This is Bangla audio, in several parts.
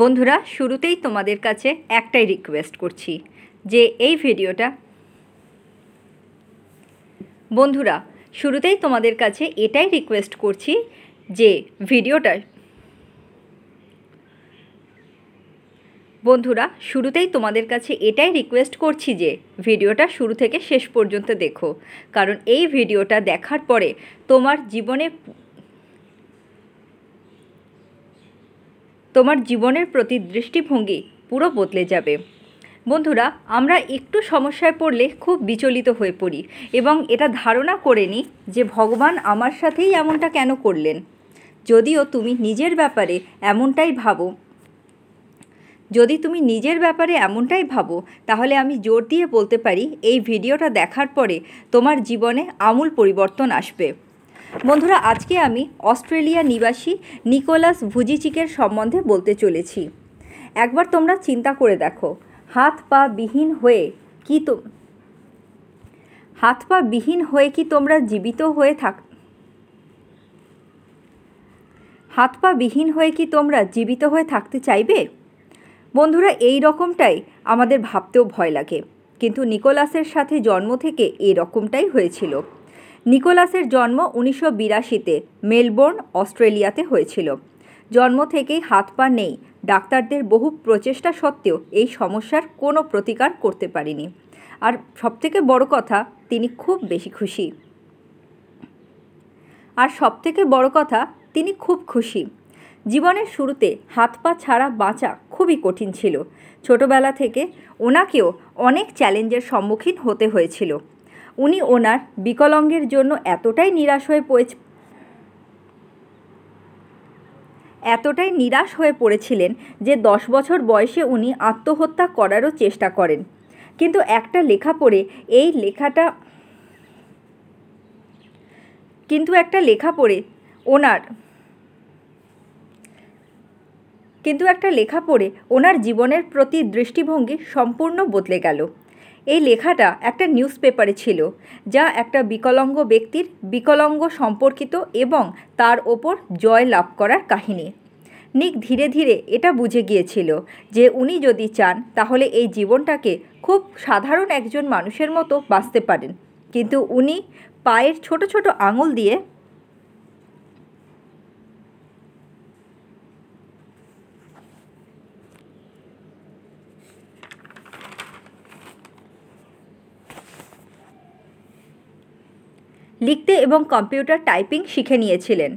বন্ধুরা, শুরুতেই তোমাদের কাছে একটাই রিকোয়েস্ট করছি যে এই ভিডিওটা বন্ধুরা, শুরুতেই তোমাদের কাছে এটাই রিকোয়েস্ট করছি যে ভিডিওটা বন্ধুরা, শুরুতেই তোমাদের কাছে এটাই রিকোয়েস্ট করছি যে ভিডিওটা শুরু থেকে শেষ পর্যন্ত দেখো। কারণ এই ভিডিওটা দেখার পরে তোমার জীবনে তোমার জীবনের প্রতি দৃষ্টিভঙ্গি পুরো বদলে যাবে। বন্ধুরা, আমরা একটু সমস্যায় পড়লে খুব বিচলিত হয়ে পড়ি এবং এটা ধারণা করে নিই যে ভগবান আমার সাথেই এমনটা কেন করলেন। যদিও তুমি নিজের ব্যাপারে এমনটাই ভাবো। যদি তুমি নিজের ব্যাপারে এমনটাই ভাবো, তাহলে আমি জোর দিয়ে বলতে পারি, এই ভিডিওটা দেখার পরে তোমার জীবনে আমূল পরিবর্তন আসবে। বন্ধুরা, আজকে আমি অস্ট্রেলিয়া নিবাসী নিকোলাস ভুজিচিকের সম্বন্ধে বলতে চলেছি। একবার তোমরা চিন্তা করে দেখো, হাত পা বিহীন হয়ে কি তো হাত পা বিহীন হয়ে কি তোমরা জীবিত হয়ে থাক হাত পা বিহীন হয়ে কি তোমরা জীবিত হয়ে থাকতে চাইবে? বন্ধুরা, এই রকমটাই আমাদের ভাবতেও ভয় লাগে। কিন্তু নিকোলাসের সাথে জন্ম থেকে এই রকমটাই হয়েছিল। নিকোলাসের জন্ম উনিশশো বিরাশিতে মেলবোর্ন, অস্ট্রেলিয়াতে হয়েছিল। জন্ম থেকেই হাত পা নেই। ডাক্তারদের বহু প্রচেষ্টা সত্ত্বেও এই সমস্যার কোনো প্রতিকার করতে পারিনি। আর সবথেকে বড় কথা, তিনি খুব বেশি খুশি। আর সবথেকে বড় কথা, তিনি খুব খুশি। জীবনের শুরুতে হাত পা ছাড়া বাঁচা খুবই কঠিন ছিল। ছোটবেলা থেকে ওনাকেও অনেক চ্যালেঞ্জের সম্মুখীন হতে হয়েছিল। উনি ওনার বিকলাঙ্গের জন্য এতটাই নিরাশ হয়ে পড়ে এতটাই নিরাশ হয়ে পড়েছিলেন যে দশ বছর বয়সে উনি আত্মহত্যা করারও চেষ্টা করেন। কিন্তু একটা লেখা পড়ে এই লেখাটা কিন্তু একটা লেখা পড়ে ওনার কিন্তু একটা লেখা পড়ে ওনার জীবনের প্রতি দৃষ্টিভঙ্গি সম্পূর্ণ বদলে গেল। এই লেখাটা একটা নিউজ পেপারে ছিল, যা একটা বিকলাঙ্গ ব্যক্তির বিকলাঙ্গ সম্পর্কিত এবং তার ওপর জয় লাভ করার কাহিনী। নিক ধীরে ধীরে এটা বুঝে গিয়েছিল যে উনি যদি চান, তাহলে এই জীবনটাকে খুব সাধারণ একজন মানুষের মতো বাঁচতে পারেন। কিন্তু উনি পায়ের ছোট ছোট আঙুল দিয়ে লিখতে এবং কম্পিউটার টাইপিং শিখে নিয়েছিলেন।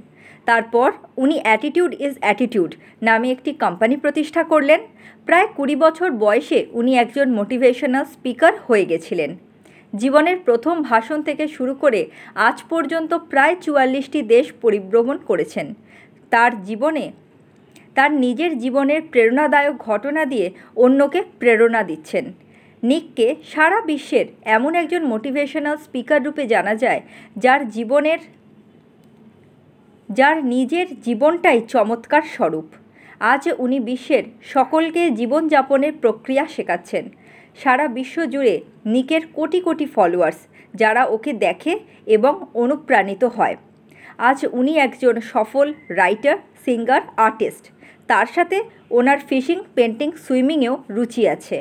তারপর উনি অ্যাটিটিউড ইজ অ্যাটিটিউড নামে একটি কোম্পানি প্রতিষ্ঠা করলেন। প্রায় কুড়ি বছর বয়সে উনি একজন মোটিভেশনাল স্পিকার হয়ে গেছিলেন। জীবনের প্রথম ভাষণ থেকে শুরু করে আজ পর্যন্ত প্রায় চুয়াল্লিশটি দেশ পরিভ্রমণ করেছেন। তার জীবনে, তার নিজের জীবনের প্রেরণাদায়ক ঘটনা দিয়ে অন্যকে প্রেরণা দিচ্ছেন। নিককে সারা বিশ্বের এমন একজন মোটিভেশনাল স্পিকার রূপে জানা যায়, যার জীবনের, যার নিজের জীবনটাই চমৎকার স্বরূপ। আজ উনি বিশ্বের সকলকে জীবনযাপনের প্রক্রিয়া শেখাচ্ছেন। সারা বিশ্ব জুড়ে নিকের কোটি কোটি ফলোয়ার্স যারা ওকে দেখে এবং অনুপ্রাণিত হয়। আজ উনি একজন সফল রাইটার সিঙ্গার আর্টিস্ট তার সাথে ওনার ফিশিং পেন্টিং সুইমিংয়েও রুচি আছে।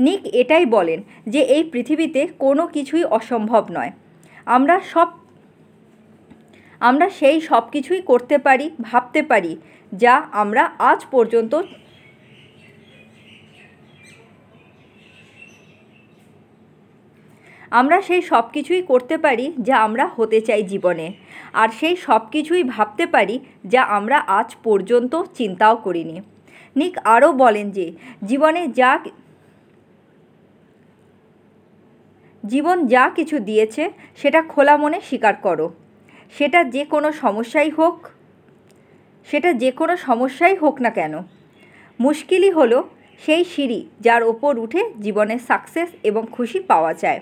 নিক এটাই বলেন যে এই পৃথিবীতে কোনো কিছুই অসম্ভব নয়। আমরা সব, আমরা সেই সব কিছুই করতে পারি, ভাবতে পারি, যা আমরা আজ পর্যন্ত আমরা সেই সব কিছুই করতে পারি, যা আমরা হতে চাই জীবনে। আর সেই সব কিছুই ভাবতে পারি, যা আমরা আজ পর্যন্ত চিন্তাও করিনি। নিক আরও বলেন যে, জীবনে যা জীবন যা কিছু দিয়েছে, সেটা খোলা মনে স্বীকার করো। সেটা যে কোনো সমস্যাই হোক, সেটা যে কোনো সমস্যাই হোক না কেন। মুশকিলই হলো সেই সিঁড়ি যার ওপর উঠে জীবনে সাকসেস এবং খুশি পাওয়া যায়।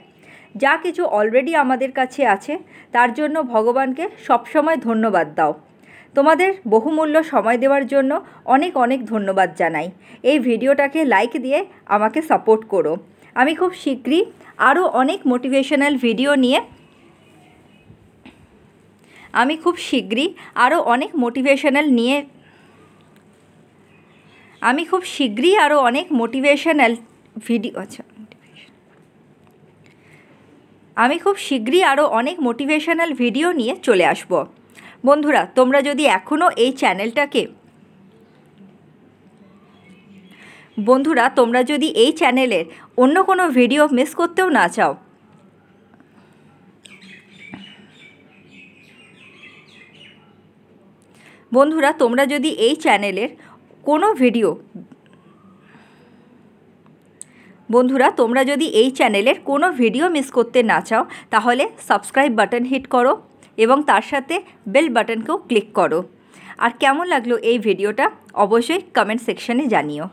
যা কিছু অলরেডি আমাদের কাছে আছে, তার জন্য ভগবানকে সবসময় ধন্যবাদ দাও। তোমাদের বহুমূল্য সময় দেওয়ার জন্য অনেক অনেক ধন্যবাদ জানাই। এই ভিডিওটাকে লাইক দিয়ে আমাকে সাপোর্ট করো। আমি খুব শীঘ্রই আরও অনেক মোটিভেশনাল ভিডিও নিয়ে আমি খুব শীঘ্রই আরও অনেক মোটিভেশনাল নিয়ে আমি খুব শীঘ্রই আরও অনেক মোটিভেশনাল ভিডিও আচ্ছা আমি খুব শীঘ্রই আরও অনেক মোটিভেশনাল ভিডিও নিয়ে চলে আসব। বন্ধুরা, তোমরা যদি এখনও এই চ্যানেলটাকে বন্ধুরা, তোমরা যদি এই চ্যানেলের অন্য কোনো ভিডিও মিস করতেও না চাও। বন্ধুরা, তোমরা যদি এই চ্যানেলের কোনো ভিডিও বন্ধুরা, তোমরা যদি এই চ্যানেলের কোনো ভিডিও মিস করতে না চাও, তাহলে সাবস্ক্রাইব বাটন হিট করো এবং তার সাথে বেল বাটনকেও ক্লিক করো। আর কেমন লাগল এই ভিডিওটা, অবশ্যই কমেন্ট সেকশানে জানিও।